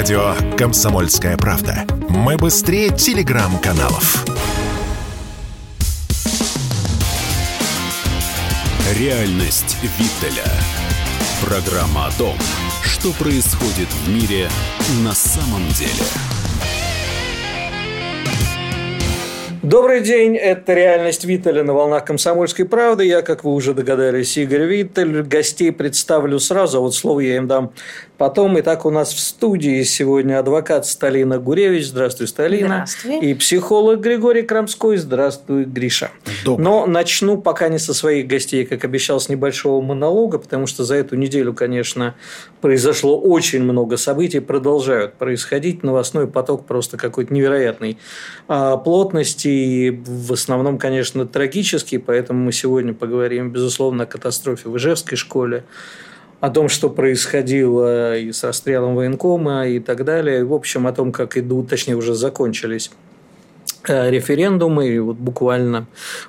Радио «Комсомольская правда». Мы быстрее телеграм-каналов. Реальность Виттеля. Программа о том, что происходит в мире на самом деле. Добрый день, это «Реальность Виттеля» на волнах «Комсомольской правды». Я, как вы уже догадались, Игорь Виттель. Гостей представлю сразу, а вот слово я им дам потом. Итак, у нас в студии сегодня адвокат Сталина Гуревич. Здравствуй, Сталина. Здравствуй. И психолог Григорий Крамской. Здравствуй, Гриша. Добрый. Но начну пока не со своих гостей, как обещал, с небольшого монолога, потому что за эту неделю, конечно, произошло очень много событий, продолжают происходить. Новостной поток просто какой-то невероятной а, плотности в основном, конечно, трагический, поэтому мы сегодня поговорим, безусловно, о катастрофе в Ижевской школе, о том, что происходило и с расстрелом военкома и так далее. В общем, о том, как идут, точнее, уже закончились референдумы. И вот буквально,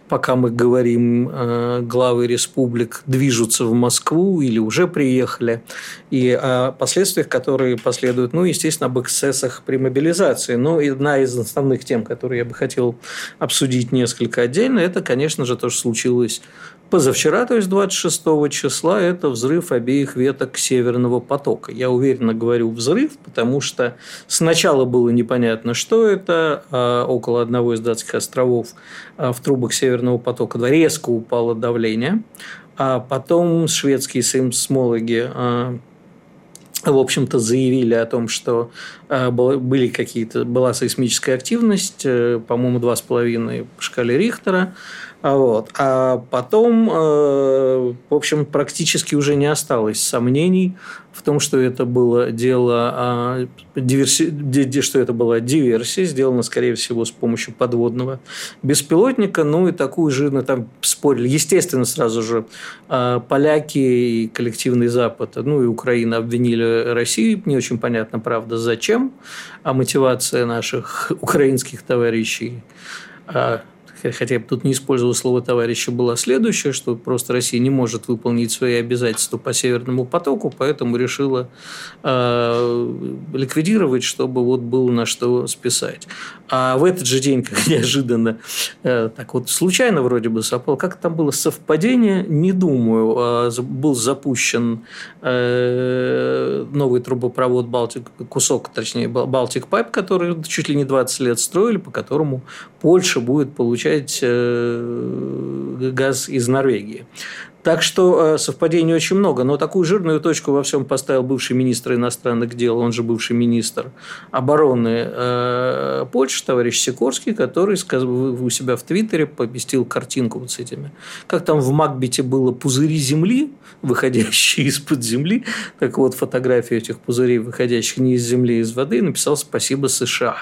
пока мы говорим, э, главы республик движутся в Москву или уже приехали. И о последствиях, которые последуют, ну, естественно, об эксцессах при мобилизации. Но одна из основных тем, которые я бы хотел обсудить несколько отдельно, это, конечно же, то, что случилось позавчера, то есть 26 числа, это взрыв обеих веток Северного потока. Я уверенно говорю взрыв, потому что сначала было непонятно, что это. А около одного из датских островов а, в трубах Северного потока резко упало давление. А потом шведские сейсмологи а, в общем-то, заявили о том, что были какие-то, была сейсмическая активность, э, по-моему, 2,5 по шкале Рихтера. Вот. А потом, э, в общем, практически уже не осталось сомнений в том, что это было дело а, диверси... что это была диверсия, сделана, скорее всего, с помощью подводного беспилотника. Ну и такую же ну, там спорили. Естественно, сразу же а, поляки и коллективный Запад, ну и Украина обвинили Россию. Не очень понятно, правда, зачем. А мотивация наших украинских товарищей а, хотя я тут не использовал слово товарища, была следующая, что просто Россия не может выполнить свои обязательства по Северному потоку, поэтому решила э, ликвидировать, чтобы вот было на что списать. А в этот же день, как неожиданно, э, так вот случайно вроде бы совпало, как там было совпадение, не думаю, э, был запущен э, новый трубопровод Балтик, кусок, точнее, Балтик Пайп, который чуть ли не 20 лет строили, по которому Польша будет получать получать э, газ из Норвегии. Так что э, совпадений очень много. Но такую жирную точку во всем поставил бывший министр иностранных дел, он же бывший министр обороны э, Польши, товарищ Сикорский, который у себя в Твиттере поместил картинку вот с этими. Как там в Макбете было пузыри земли, выходящие из-под земли. Так вот, фотографию этих пузырей, выходящих не из земли, а из воды, написал «Спасибо США»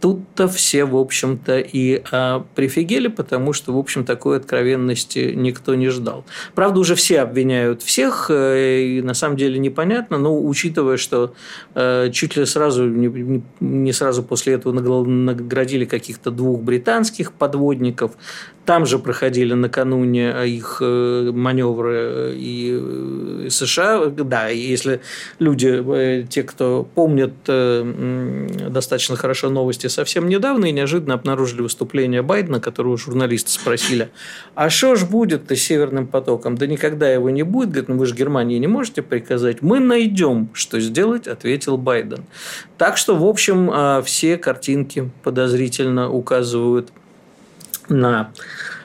тут-то все, в общем-то, и а, прифигели, потому что, в общем, такой откровенности никто не ждал. Правда, уже все обвиняют всех, э, и на самом деле непонятно, но учитывая, что э, чуть ли сразу, не, не сразу после этого наградили каких-то двух британских подводников, там же проходили накануне их э, маневры и США. Да, если люди, те, кто помнят достаточно хорошо новости совсем недавно и неожиданно обнаружили выступление Байдена, которого журналисты спросили, а что ж будет-то с Северным потоком? Да никогда его не будет. Говорит, ну вы же Германии не можете приказать. Мы найдем, что сделать, ответил Байден. Так что, в общем, а, все картинки подозрительно указывают на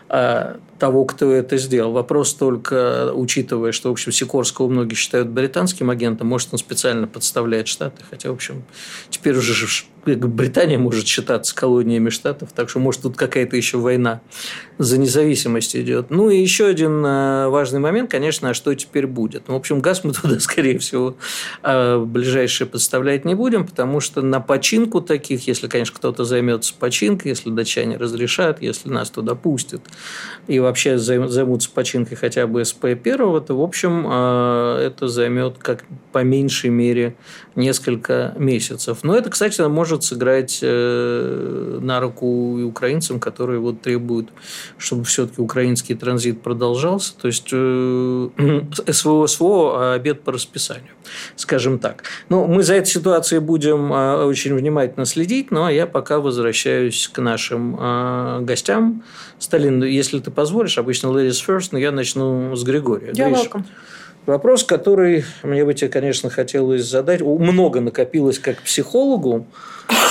а, того, кто это сделал. Вопрос только, учитывая, что, в общем, Сикорского многие считают британским агентом, может, он специально подставляет Штаты, хотя, в общем, теперь уже Британия может считаться колониями Штатов, так что, может, тут какая-то еще война за независимость идет. Ну, и еще один э, важный момент, конечно, а что теперь будет? Ну, в общем, газ мы туда, скорее всего, э, ближайшее подставлять не будем, потому что на починку таких, если, конечно, кто-то займется починкой, если датчане разрешат, если нас туда пустят, и вообще займутся починкой хотя бы СП-1, то, в общем, э, это займет как по меньшей мере несколько месяцев. Но это, кстати, может может сыграть э, на руку и украинцам, которые вот требуют, чтобы все-таки украинский транзит продолжался. То есть э, СВО СВО, а обед по расписанию, скажем так. Ну, мы за этой ситуацией будем э, очень внимательно следить, но я пока возвращаюсь к нашим э, гостям. Сталин, если ты позволишь, обычно ladies first, но я начну с Григория. Я welcome. Вопрос, который мне бы тебе, конечно, хотелось задать. Много накопилось как психологу.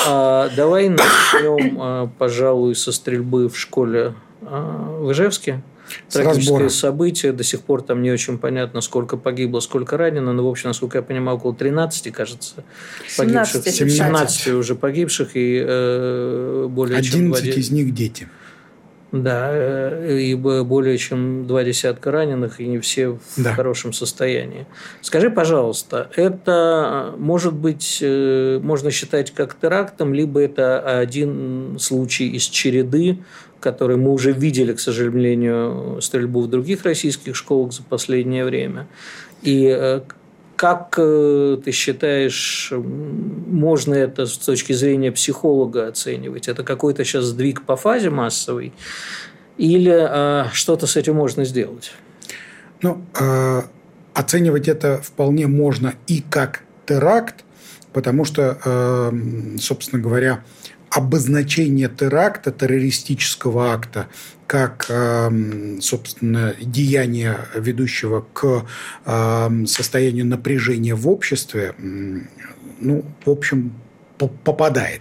А, давай начнем, а, пожалуй, со стрельбы в школе а, в Ижевске. Трагическое событие. До сих пор там не очень понятно, сколько погибло, сколько ранено. Но, в общем, насколько я понимаю, около 13, кажется, 17, погибших. 17, 17 уже погибших и э, более 11 чем... 11 из них дети. Да, э, и более чем два десятка раненых, и не все в да. хорошем состоянии. Скажи, пожалуйста, это может быть, э, можно считать как терактом, либо это один случай из череды, который мы уже видели, к сожалению, стрельбу в других российских школах за последнее время. И э, как э, ты считаешь, можно это с точки зрения психолога оценивать? Это какой-то сейчас сдвиг по фазе массовый? Или э, что-то с этим можно сделать? Ну, э, оценивать это вполне можно и как теракт, потому что, э, собственно говоря, обозначение теракта, террористического акта, как, эм, собственно, деяние, ведущего к эм, состоянию напряжения в обществе, ну, в общем, попадает.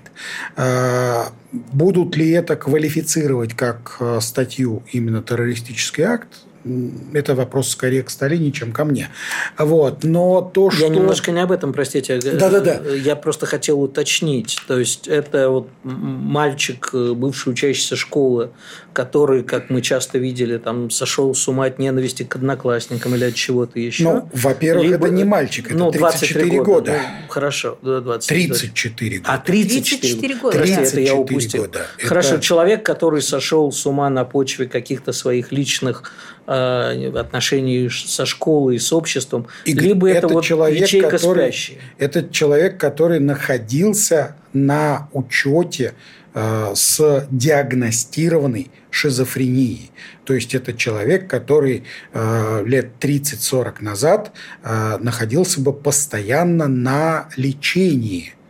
Э, будут ли это квалифицировать как э, статью именно террористический акт? Это вопрос скорее к Сталине, чем ко мне. Вот. Но то, что... Я немножко не об этом, простите. Да-да-да. Я просто хотел уточнить. То есть, это вот мальчик, бывший учащийся школы, который, как мы часто видели, там сошел с ума от ненависти к одноклассникам или от чего-то еще. Ну, во-первых, Либо... это не мальчик, это ну, 34 года. года. Ну, хорошо, 23. 34 года. А 34, 34 года. Прости, это я упустил. Года. Хорошо, это... человек, который сошел с ума на почве каких-то своих личных Э, отношений со школой, с обществом, Игорь, либо это, это вот человек, ячейка который, спящая. Это человек, который находился на учете с диагностированной шизофренией. То есть это человек, который э, лет 30-40 назад э, находился бы постоянно на лечении –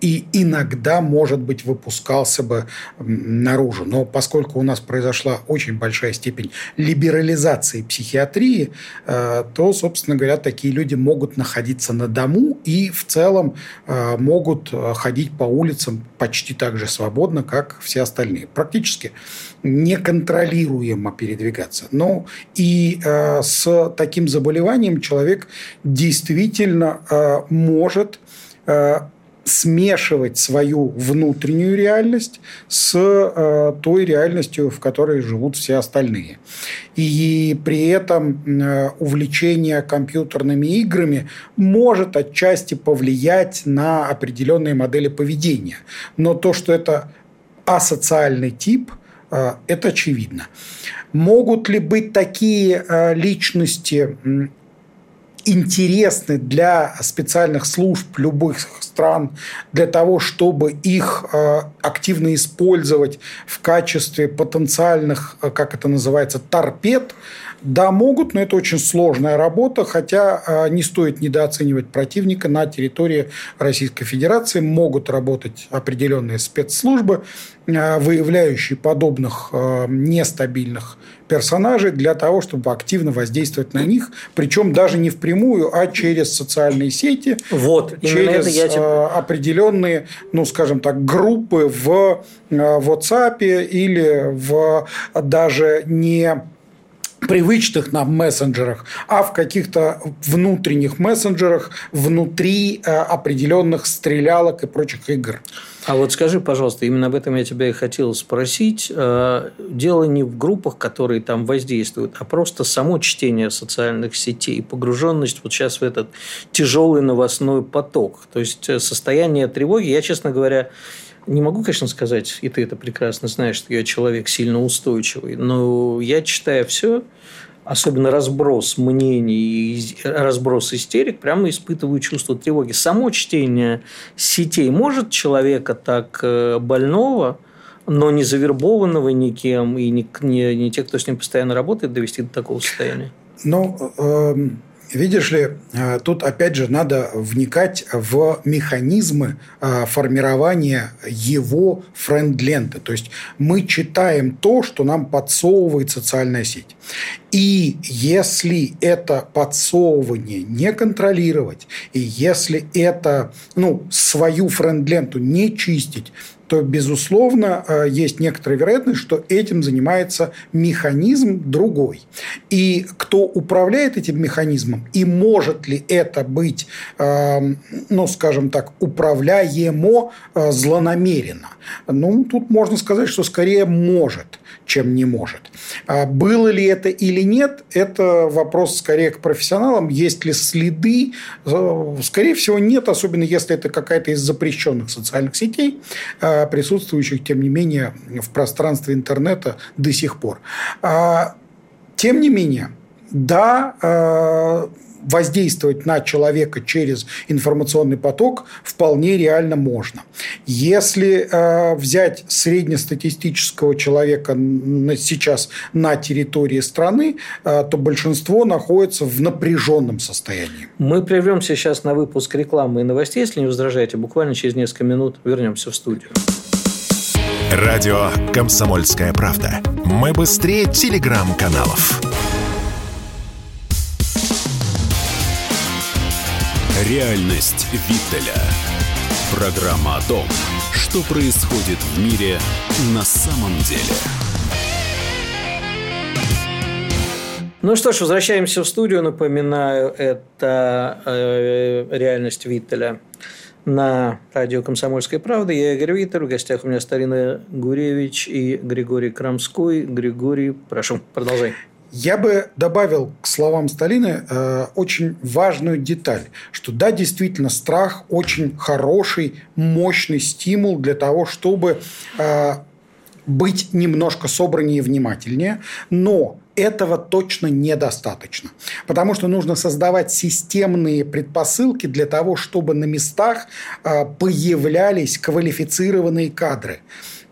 и иногда, может быть, выпускался бы наружу. Но поскольку у нас произошла очень большая степень либерализации психиатрии, а, то, собственно говоря, такие люди могут находиться на дому и в целом а, могут ходить по улицам почти так же свободно, как все остальные. Практически неконтролируемо передвигаться. Но и с таким заболеванием человек действительно может смешивать свою внутреннюю реальность с э, той реальностью, в которой живут все остальные. И при этом э, увлечение компьютерными играми может отчасти повлиять на определенные модели поведения. Но то, что это асоциальный тип, э, это очевидно. Могут ли быть такие э, личности интересны для специальных служб любых стран для того, чтобы их э, активно использовать в качестве потенциальных, э, как это называется, торпед, да, могут, но это очень сложная работа, хотя э, не стоит недооценивать противника на территории Российской Федерации. Могут работать определенные спецслужбы, выявляющие подобных нестабильных персонажей для того, чтобы активно воздействовать на них, причем даже не впрямую, а через социальные сети, вот, через я тебе... Определенные, ну, скажем так, группы в WhatsApp или в даже не привычных нам мессенджерах, а в каких-то внутренних мессенджерах внутри э, определенных стрелялок и прочих игр. А вот скажи, пожалуйста, именно об этом я тебя и хотел спросить. Э, дело не в группах, которые там воздействуют, а просто само чтение социальных сетей, погруженность вот сейчас в этот тяжелый новостной поток. То есть э, состояние тревоги, я, честно говоря, не могу, конечно, сказать, и ты это прекрасно знаешь, что я человек сильно устойчивый, но я читаю все, особенно разброс мнений и разброс истерик, прямо испытываю чувство тревоги. Само чтение сетей может человека так э, больного, но не завербованного никем и не, не, не те, кто с ним постоянно работает, довести до такого состояния? Ну, э, Видишь ли, э, тут опять же надо вникать в механизмы э, формирования его френд-ленты. То есть мы читаем то, что нам подсовывает социальная сеть. И если это подсовывание не контролировать, и если это ну, свою френд-ленту не чистить, то, безусловно, э, есть некоторая вероятность, что этим занимается механизм другой. И кто управляет этим механизмом, и может ли это быть, эм, ну, скажем так, управляемо э, злонамеренно? Ну, тут можно сказать, что скорее может, чем не может. А было ли это или нет, это вопрос скорее к профессионалам. Есть ли следы? Э, скорее всего, нет, особенно если это какая-то из запрещенных социальных сетей присутствующих, тем не менее, в пространстве интернета до сих пор. А, тем не менее, да, а, воздействовать на человека через информационный поток вполне реально можно. Если э, взять среднестатистического человека на, сейчас на территории страны, э, то большинство находится в напряженном состоянии. Мы прервемся сейчас на выпуск рекламы и новостей, если не возражаете. Буквально через несколько минут вернемся в студию. Радио «Комсомольская правда». Мы быстрее телеграм-каналов. Реальность Виттеля. Программа о том, что происходит в мире на самом деле. Ну что ж, возвращаемся в студию. Напоминаю, это э, реальность Виттеля на радио «Комсомольская правда». Я Игорь Виттер. В гостях у меня Старина Гуревич и Григорий Крамской. Григорий, прошу, продолжай. Я бы добавил к словам Сталины э, очень важную деталь, что да, действительно, страх очень хороший, мощный стимул для того, чтобы э, быть немножко собраннее и внимательнее, но этого точно недостаточно. Потому что нужно создавать системные предпосылки для того, чтобы на местах а, появлялись квалифицированные кадры.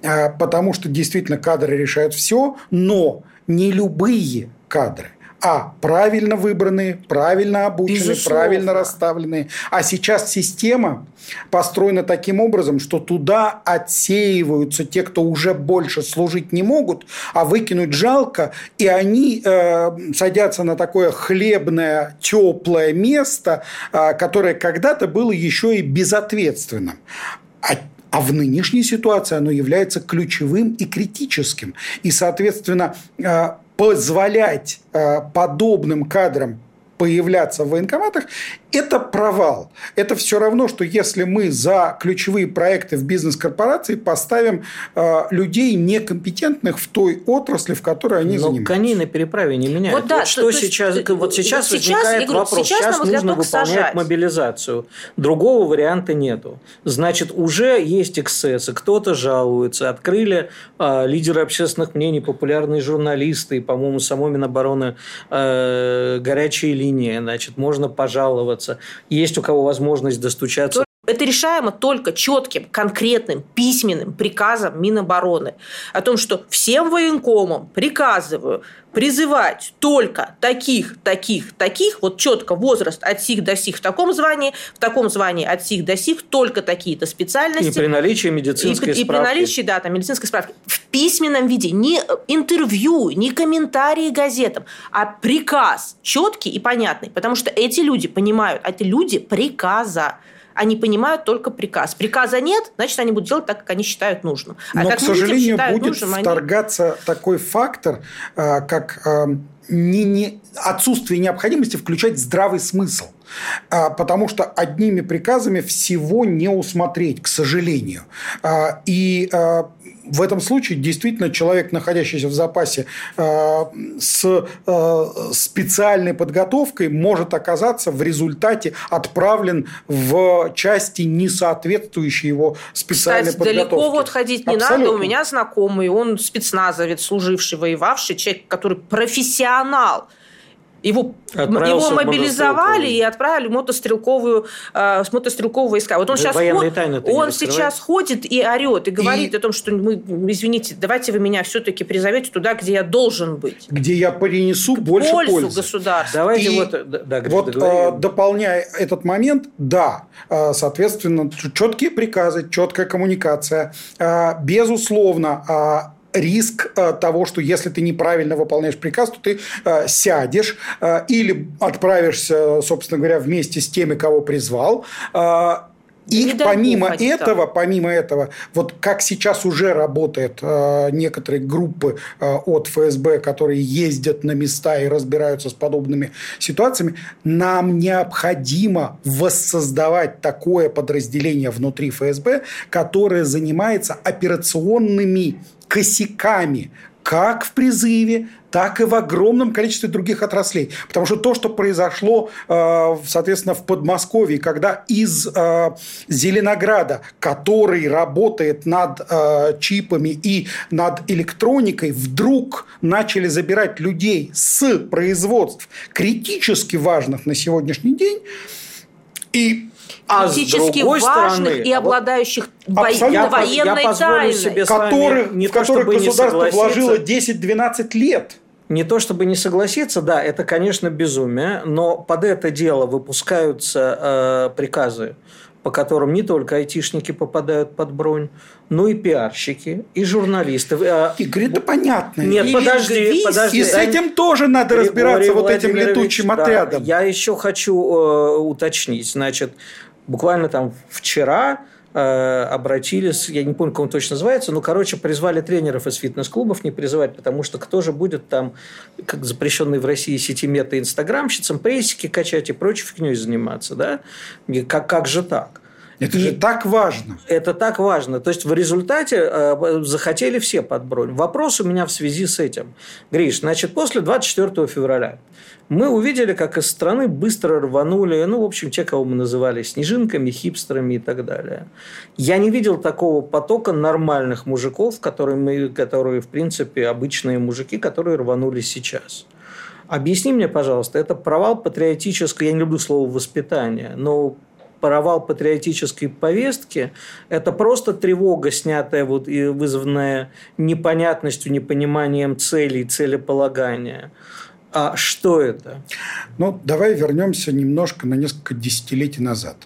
А, потому что действительно кадры решают все, но не любые кадры – а. Правильно выбранные, правильно обученные, Безусловно. правильно расставленные. А сейчас система построена таким образом, что туда отсеиваются те, кто уже больше служить не могут, а выкинуть жалко, и они э, садятся на такое хлебное, теплое место, э, которое когда-то было еще и безответственным. А а в нынешней ситуации оно является ключевым и критическим. И, соответственно, э, позволять э, подобным кадрам появляться в военкоматах, это провал. Это все равно, что если мы за ключевые проекты в бизнес-корпорации поставим э, людей некомпетентных в той отрасли, в которой они Но занимаются. коней на переправе не меняют. Вот, да, вот что то, сейчас, то, вот сейчас вот возникает сейчас, вопрос. Сейчас, сейчас нужно выполнять сажать. мобилизацию. Другого варианта нету. Значит, уже есть эксцессы. Кто-то жалуется. Открыли э, лидеры общественных мнений, популярные журналисты, и, по-моему, само Минобороны э, горячие линии линия, значит, можно пожаловаться. Есть у кого возможность достучаться. Это решаемо только четким, конкретным, письменным приказом Минобороны о том, что всем военкомам приказываю призывать только таких, таких, таких, вот четко возраст от сих до сих в таком звании, в таком звании от сих до сих, только такие-то специальности. И при наличии медицинской и, справки. И при наличии, да, там, медицинской справки. В письменном виде. Не интервью, не комментарии газетам, а приказ четкий и понятный. Потому что эти люди понимают, а эти люди приказа они понимают только приказ. Приказа нет, значит, они будут делать так, как они считают нужным. А Но, к сожалению, будет нужным, вторгаться они... такой фактор, а, как а, не, не, отсутствие необходимости включать здравый смысл. А, потому что одними приказами всего не усмотреть, к сожалению. И в этом случае действительно человек, находящийся в запасе э, с э, специальной подготовкой, может оказаться в результате отправлен в части, не соответствующие его специальной Кстати, подготовке. далеко вот ходить не Абсолютно. надо. У меня знакомый, он спецназовец, служивший, воевавший, человек, который профессионал – Его, его мобилизовали и отправили в мотострелковую, э, с мотострелкового войска. Вот он сейчас, ход, он сейчас ходит и орет, и говорит и... о том, что мы, извините, давайте вы меня все-таки призовете туда, где я должен быть. Где я принесу больше пользу пользы. государства. Давайте и вот, да, вот э, дополняя этот момент, да, э, соответственно, четкие приказы, четкая коммуникация, э, безусловно, э, риск э, того, что если ты неправильно выполняешь приказ, то ты э, сядешь э, или отправишься, собственно говоря, вместе с теми, кого призвал. И помимо этого, так. помимо этого, вот как сейчас уже работают э, некоторые группы э, от ФСБ, которые ездят на места и разбираются с подобными ситуациями, нам необходимо воссоздавать такое подразделение внутри ФСБ, которое занимается операционными косяками как в призыве, так и в огромном количестве других отраслей. Потому что то, что произошло, э, соответственно, в Подмосковье, когда из э, Зеленограда, который работает над э, чипами и над электроникой, вдруг начали забирать людей с производств критически важных на сегодняшний день, и а критически важных стороны, и обладающих военной тайной. Себе которых, не в которых государство вложило 10-12 лет. Не то чтобы не согласиться, да, это, конечно, безумие, но под это дело выпускаются э, приказы, по которым не только айтишники попадают под бронь, но и пиарщики, и журналисты. Э, Игорь, это понятно. Нет, и подожди, подожди. И с этим тоже надо разбираться вот этим летучим да, отрядом. Я еще хочу э, уточнить. Значит, буквально там вчера обратились, я не помню, как он точно называется, но, короче, призвали тренеров из фитнес-клубов не призывать, потому что кто же будет там, как запрещенный в России сети мета инстаграмщицам, прессики качать и прочей фигней заниматься, да? Как, как же так? Это же так важно. Это так важно. То есть, в результате э, захотели все под бронь. Вопрос у меня в связи с этим. Гриш, значит, после 24 февраля мы увидели, как из страны быстро рванули, ну, в общем, те, кого мы называли снежинками, хипстерами и так далее. Я не видел такого потока нормальных мужиков, которые, мы, которые в принципе, обычные мужики, которые рванули сейчас. Объясни мне, пожалуйста, это провал патриотического, я не люблю слово воспитание, но провал патриотической повестки – это просто тревога, снятая вот и вызванная непонятностью, непониманием целей, целеполагания – а что это? Ну, давай вернемся немножко на несколько десятилетий назад.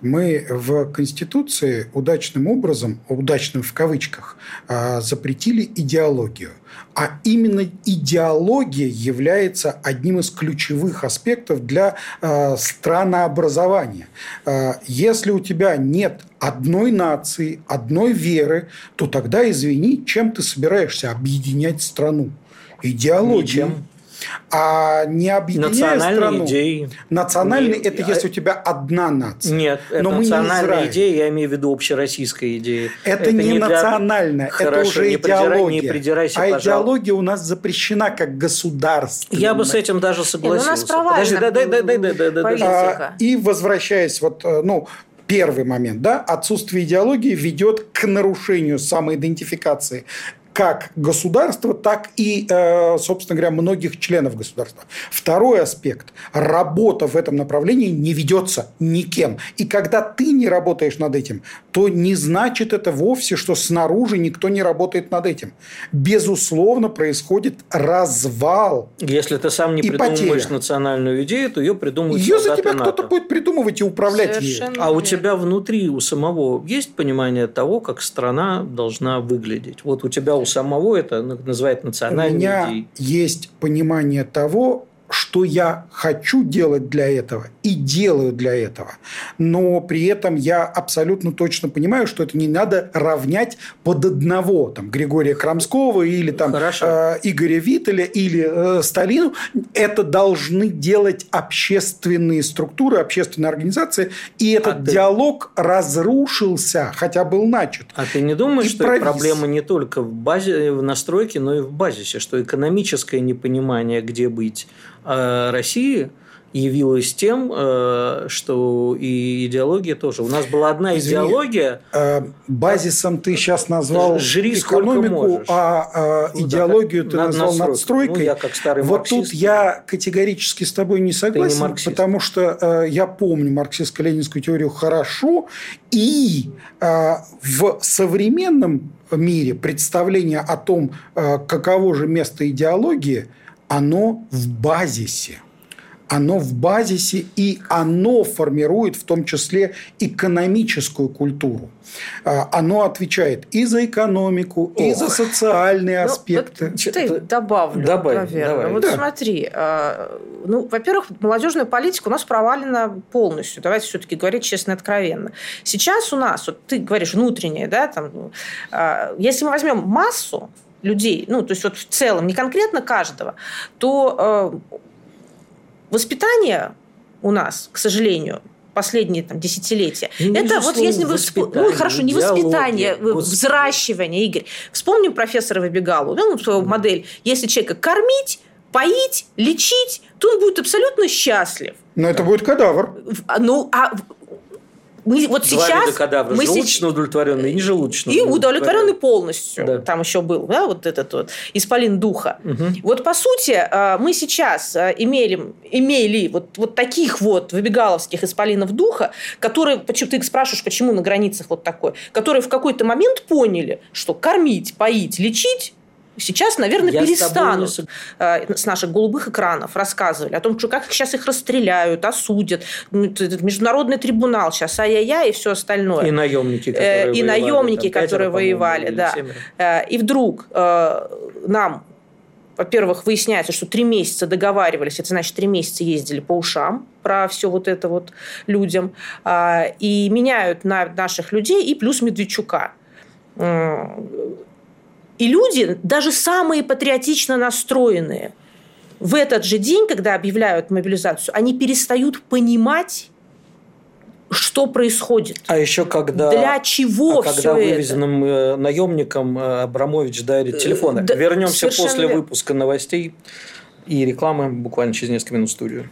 Мы в Конституции удачным образом, удачным в кавычках, а, запретили идеологию. А именно идеология является одним из ключевых аспектов для а, странообразования. А, если у тебя нет одной нации, одной веры, то тогда, извини, чем ты собираешься объединять страну? Идеологией. Ничем а не объединяя страну. идеи. Национальный – это если у тебя одна нация. Нет, Но это национальная идея, я имею в виду общероссийская идея. Это, это не, не национальная, для... это Хорошо, уже не идеология. Не придирайся, а пожалуйста. идеология у нас запрещена как государство. Я бы с этим даже согласился. Нет, ну у нас Подожди, дай, дай, дай, дай, дай, дай, дай. А, и возвращаясь вот, э, ну, первый момент, да, отсутствие идеологии ведет к нарушению самоидентификации как государства, так и, э, собственно говоря, многих членов государства. Второй аспект. Работа в этом направлении не ведется никем. И когда ты не работаешь над этим, то не значит это вовсе, что снаружи никто не работает над этим. Безусловно, происходит развал. Если ты сам не придумываешь потеря. национальную идею, то ее придумывает Ее за тебя кто-то будет придумывать и управлять ею. А у тебя внутри, у самого есть понимание того, как страна должна выглядеть? Вот у тебя у самого это называют национальной У меня идеей. есть понимание того, что я хочу делать для этого и делаю для этого. Но при этом я абсолютно точно понимаю, что это не надо равнять под одного. Там, Григория Крамского или там, э, Игоря Виттеля или э, Сталину. Это должны делать общественные структуры, общественные организации. И этот а диалог ты... разрушился, хотя был начат. А ты не думаешь, что провис. проблема не только в, базе, в настройке, но и в базисе? Что экономическое непонимание, где быть, Э, России явилась тем, э, что и идеология тоже. У нас была одна идеология. Э, базисом ты сейчас назвал Жри экономику, а, ну, идеологию да, ты назвал надстройку. надстройкой. Ну, я как старый вот марксист. тут я категорически с тобой не согласен, не потому что э, я помню марксистско-ленинскую теорию хорошо, и э, в современном мире представление о том, э, каково же место идеологии, оно в базисе оно в базисе, и оно формирует в том числе экономическую культуру. А, оно отвечает и за экономику, Ох. и за социальные ну, аспекты. Вот, что добавлю, Добавь, наверное. Давай. Вот да. смотри, а, ну, во-первых, молодежная политика у нас провалена полностью. Давайте все-таки говорить честно и откровенно. Сейчас у нас, вот ты говоришь, внутреннее, да, там, а, если мы возьмем массу людей, ну, то есть вот в целом, не конкретно каждого, то воспитание у нас, к сожалению, последние там, десятилетия. Ну, это вот если вы ну хорошо, не диалоги, воспитание, Господи. взращивание, Игорь. Вспомним профессора Выбегалу, ну, свою модель. Если человека кормить, поить, лечить, то он будет абсолютно счастлив. Но это будет кадавр. Ну, а мы вот Два сейчас... Вида кадавра, мы желудочно удовлетворенный и нежелудочно И удовлетворенный полностью. Да. Там еще был, да, вот этот вот исполин духа. Угу. Вот по сути э, мы сейчас э, имели, имели вот, вот таких вот выбегаловских исполинов духа, которые, почему ты их спрашиваешь, почему на границах вот такой, которые в какой-то момент поняли, что кормить, поить, лечить Сейчас, наверное, Я перестанут с, э, с наших голубых экранов рассказывали о том, что как сейчас их расстреляют, осудят. Ну, международный трибунал сейчас, ай-яй-яй и все остальное. И наемники, э, которые И воевали, наемники, там, которые воевали, да. Э, и вдруг нам во-первых, выясняется, что три месяца договаривались, это значит, три месяца ездили по ушам про все вот это вот людям, и меняют на наших людей, и плюс Медведчука и люди, даже самые патриотично настроенные, в этот же день, когда объявляют мобилизацию, они перестают понимать, что происходит. А еще когда... Для чего а когда все вывезенным это? Э, наемникам э, Абрамович дарит телефоны. Да, Вернемся после выпуска новостей и рекламы буквально через несколько минут в студию.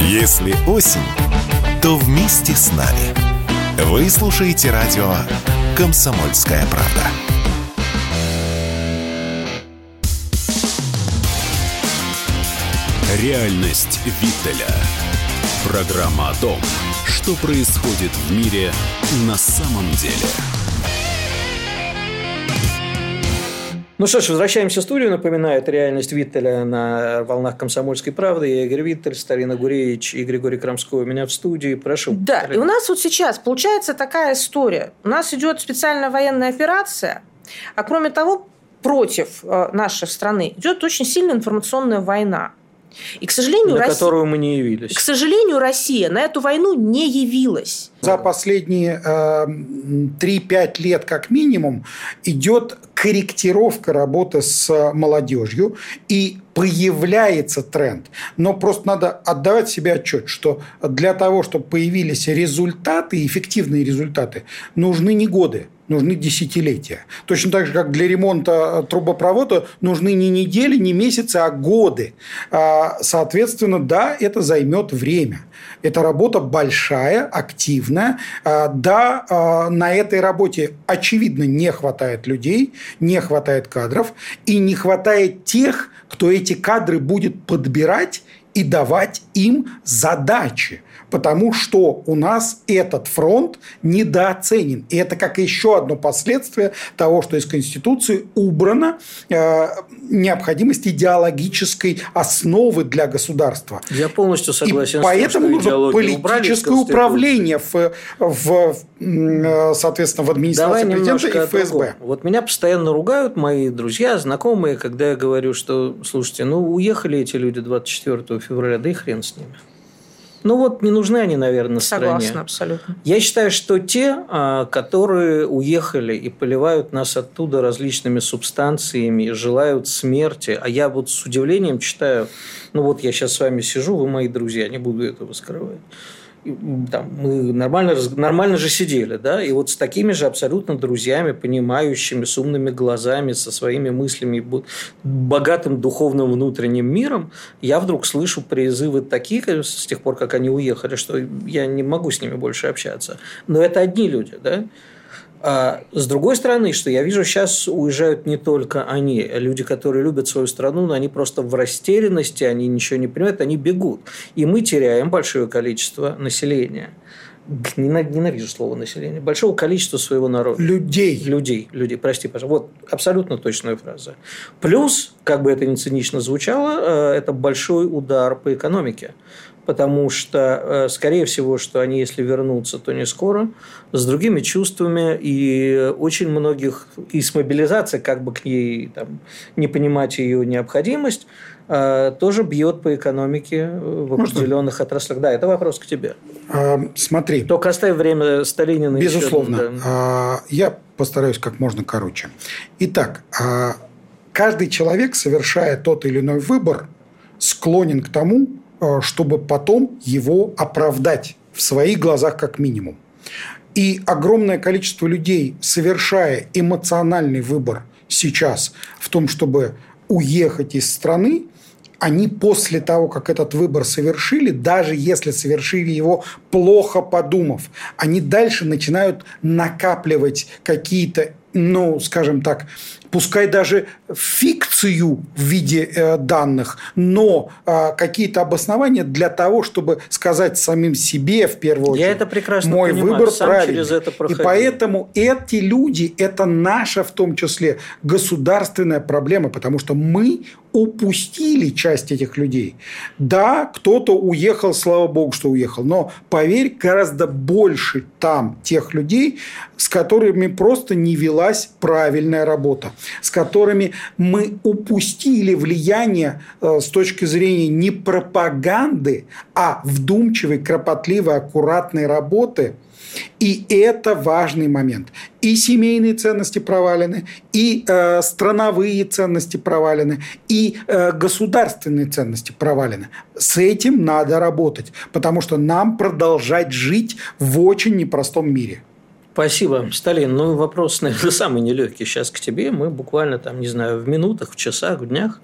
Если осень, то вместе с нами – вы слушаете радио «Комсомольская правда». Реальность Виттеля. Программа о том, что происходит в мире на самом деле. Ну что ж, возвращаемся в студию. Напоминаю, это реальность Виттеля на волнах «Комсомольской правды». Я Игорь Виттель, Старина Гуревич и Григорий Крамской у меня в студии. Прошу. Да, и у нас вот сейчас получается такая история. У нас идет специальная военная операция, а кроме того, против э, нашей страны идет очень сильная информационная война. И, к сожалению, на Россия, которую мы не явились. К сожалению, Россия на эту войну не явилась. За последние э, 3-5 лет как минимум идет корректировка работы с молодежью и появляется тренд. Но просто надо отдавать себе отчет, что для того, чтобы появились результаты, эффективные результаты, нужны не годы, нужны десятилетия. Точно так же, как для ремонта трубопровода нужны не недели, не месяцы, а годы. А, соответственно, да, это займет время. Эта работа большая, активная. А, да, а, на этой работе, очевидно, не хватает людей, не хватает кадров и не хватает тех, кто эти кадры будет подбирать и давать им задачи потому что у нас этот фронт недооценен. И это как еще одно последствие того, что из Конституции убрана э, необходимость идеологической основы для государства. Я полностью согласен. И с поэтому тем, нужно политическое управление в, в, э, соответственно, в администрации Давай президента и ФСБ. Вот меня постоянно ругают мои друзья, знакомые, когда я говорю, что, слушайте, ну уехали эти люди 24 февраля, да и хрен с ними. Ну вот не нужны они, наверное, Согласна, стране. абсолютно. Я считаю, что те, а, которые уехали и поливают нас оттуда различными субстанциями, желают смерти, а я вот с удивлением читаю, ну вот я сейчас с вами сижу, вы мои друзья, не буду этого скрывать. Там, мы нормально, нормально же сидели, да, и вот с такими же абсолютно друзьями, понимающими, с умными глазами, со своими мыслями, богатым духовным внутренним миром, я вдруг слышу призывы такие, с тех пор, как они уехали, что я не могу с ними больше общаться. Но это одни люди, да, а с другой стороны, что я вижу, сейчас уезжают не только они, люди, которые любят свою страну, но они просто в растерянности, они ничего не понимают, они бегут. И мы теряем большое количество населения. Ненавижу слово население. Большого количества своего народа. Людей. Людей. Людей. Прости, пожалуйста. Вот абсолютно точная фраза. Плюс, как бы это ни цинично звучало, э, это большой удар по экономике потому что, э, скорее всего, что они, если вернутся, то не скоро, с другими чувствами, и очень многих, и с мобилизацией, как бы к ней там, не понимать ее необходимость, э, тоже бьет по экономике в определенных Можно? отраслях. Да, это вопрос к тебе. А, смотри. Только оставь время Сталинина. Безусловно. Еще, да. а, я постараюсь как можно короче. Итак, а, каждый человек, совершая тот или иной выбор, склонен к тому, Э, чтобы потом его оправдать в своих глазах как минимум. И огромное количество людей, совершая эмоциональный выбор сейчас в том, чтобы уехать из страны, они после того, как этот выбор совершили, даже если совершили его плохо подумав, они дальше начинают накапливать какие-то ну, скажем так, пускай даже фикцию в виде э, данных, но э, какие-то обоснования для того, чтобы сказать самим себе в первую очередь, Я это прекрасно мой понимаю, выбор сам правильный. Через это И поэтому эти люди, это наша в том числе государственная проблема, потому что мы упустили часть этих людей. Да, кто-то уехал, слава богу, что уехал, но поверь, гораздо больше там тех людей, с которыми просто не велась правильная работа, с которыми мы упустили влияние э, с точки зрения не пропаганды, а вдумчивой, кропотливой, аккуратной работы – и это важный момент. И семейные ценности провалены, и э, страновые ценности провалены, и э, государственные ценности провалены. С этим надо работать, потому что нам продолжать жить в очень непростом мире. Спасибо, Сталин. Ну, вопрос, наверное, самый нелегкий сейчас к тебе. Мы буквально там, не знаю, в минутах, в часах, в днях,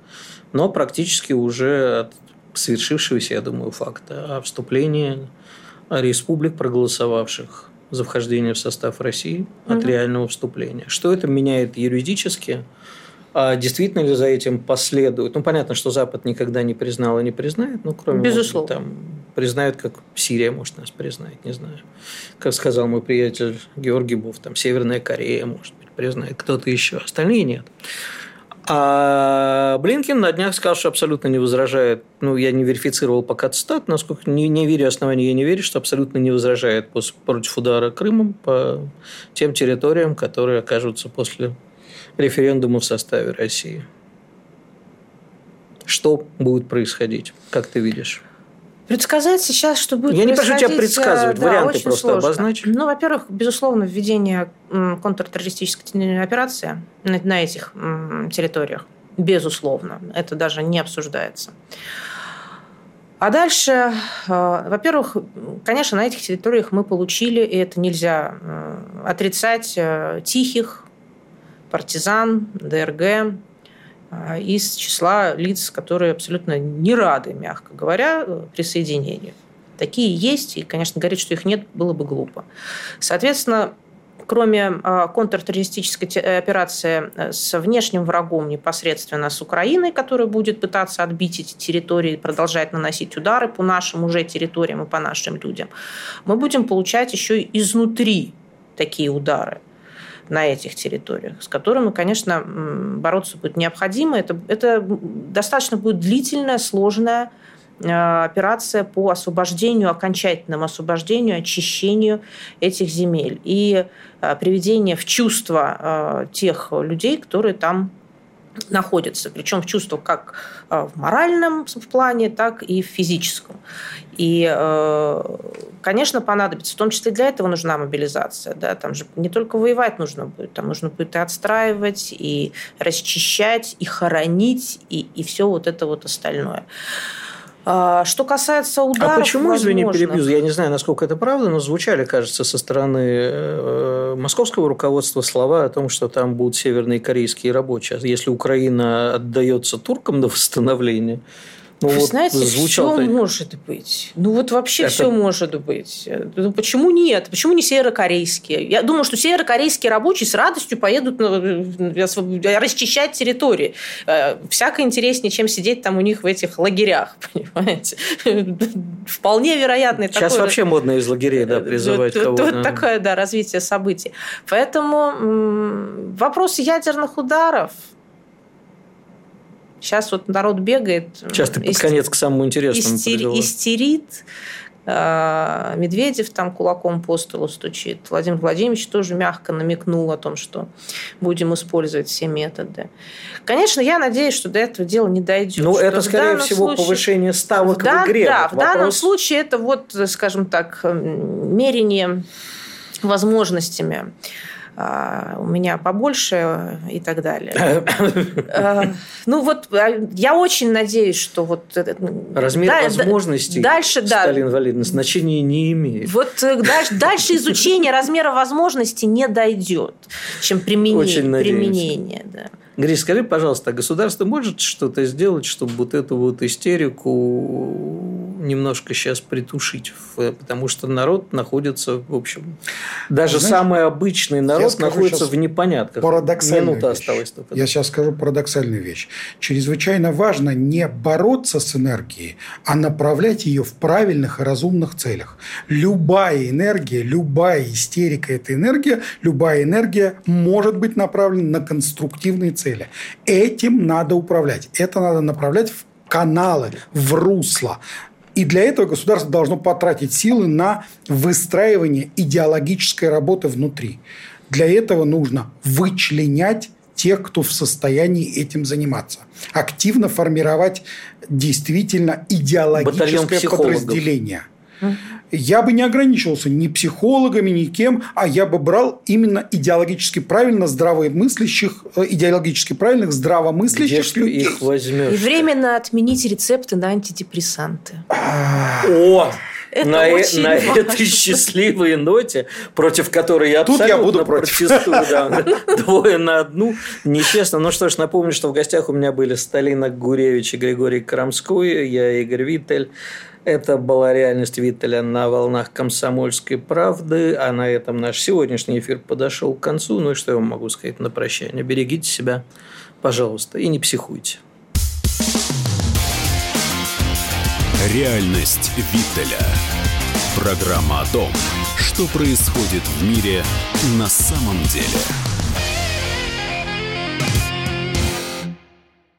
но практически уже от свершившегося, я думаю, факта о вступлении республик, проголосовавших за вхождение в состав России от угу. реального вступления. Что это меняет юридически? А действительно ли за этим последует? Ну, понятно, что Запад никогда не признал и не признает, ну, кроме, Безусловно. Может, там, признают, как Сирия, может, нас признает, не знаю. Как сказал мой приятель Георгий Буф, там, Северная Корея, может быть, признает, кто-то еще. Остальные нет. А Блинкин на днях сказал, что абсолютно не возражает. Ну, я не верифицировал пока цитат, насколько не, не верю основанию, я не верю, что абсолютно не возражает против удара Крымом по тем территориям, которые окажутся после референдума в составе России. Что будет происходить, как ты видишь? Предсказать сейчас, что будет Я не прошу тебя предсказывать, да, варианты просто сложно. обозначь. Ну, во-первых, безусловно, введение контртеррористической операции на, на этих территориях. Безусловно. Это даже не обсуждается. А дальше, э, во-первых, конечно, на этих территориях мы получили, и это нельзя э, отрицать, э, тихих партизан, ДРГ, из числа лиц, которые абсолютно не рады, мягко говоря, присоединению. Такие есть, и, конечно, говорить, что их нет, было бы глупо. Соответственно, кроме а, контртеррористической операции э, с внешним врагом непосредственно с Украиной, которая будет пытаться отбить эти территории, продолжать наносить удары по нашим уже территориям и по нашим людям, мы будем получать еще изнутри такие удары на этих территориях, с которыми, конечно, бороться будет необходимо. Это, это достаточно будет длительная, сложная э, операция по освобождению, окончательному освобождению, очищению этих земель и э, приведение в чувство э, тех людей, которые там находятся, причем в чувствах как в моральном плане, так и в физическом. И, э, конечно, понадобится, в том числе для этого нужна мобилизация. Да? Там же не только воевать нужно будет, там нужно будет и отстраивать, и расчищать, и хоронить, и, и все вот это вот остальное. А, что касается ударов, А почему, извини, возможных... перебью, я не знаю, насколько это правда, но звучали, кажется, со стороны э, московского руководства слова о том, что там будут северные корейские рабочие. А Если Украина отдается туркам на восстановление, ну, Вы вот знаете, звучал все может быть. Ну вот вообще Это- все может быть. Ну почему нет? Почему не северокорейские? Я думаю, что северокорейские рабочие с радостью поедут на- освоб- расчищать территории. Э, Всяко интереснее, чем сидеть там у них в этих лагерях, понимаете? Вполне вероятно. Сейчас такое- вообще модно из лагерей да, призывать вот, кого-то. вот такое, да, развитие событий. Поэтому вопрос ядерных ударов. Сейчас вот народ бегает. Сейчас ты под ист- конец к самому интересному привела. истерит. А, Медведев там кулаком по столу стучит. Владимир Владимирович тоже мягко намекнул о том, что будем использовать все методы. Конечно, я надеюсь, что до этого дела не дойдет. Ну, это, в скорее всего, случае- повышение ставок да, в игре. Да, в данном случае это вот, скажем так, мерение возможностями у меня побольше и так далее. Э, Ну вот а, я очень надеюсь, что вот Размер да- возможностей дальше, да, Сталин инвалидность значения не имеет. вот э, дальше, дальше изучение размера возможностей не дойдет, чем применение. Очень надеемся. применение да. Гриш, скажи, пожалуйста, а государство может что-то сделать, чтобы вот эту вот истерику немножко сейчас притушить? Потому что народ находится, в общем, даже Знаешь, самый обычный народ находится в непонятках. Парадоксальная Минута вещь. осталась только. Я сейчас скажу парадоксальную вещь. Чрезвычайно важно не бороться с энергией, а направлять ее в правильных и разумных целях. Любая энергия, любая истерика – это энергия, любая энергия может быть направлена на конструктивные цели. Этим надо управлять. Это надо направлять в каналы, в русло. И для этого государство должно потратить силы на выстраивание идеологической работы внутри. Для этого нужно вычленять тех, кто в состоянии этим заниматься. Активно формировать действительно идеологическое подразделение. Я бы не ограничивался ни психологами, ни кем, а я бы брал именно идеологически правильно здравомыслящих, э, идеологически правильных, Где здравомыслящих ты людей. их возьмешь? И временно отменить рецепты на антидепрессанты. О! Это на, э- очень на важно. этой счастливой ноте, против которой я Тут я буду против. протестую, да, двое на одну, нечестно. Ну что ж, напомню, что в гостях у меня были Сталина Гуревич и Григорий Крамской, я Игорь Виттель. Это была реальность Виттеля на волнах комсомольской правды. А на этом наш сегодняшний эфир подошел к концу. Ну и что я вам могу сказать на прощание? Берегите себя, пожалуйста, и не психуйте. Реальность Виттеля. Программа о том, что происходит в мире на самом деле.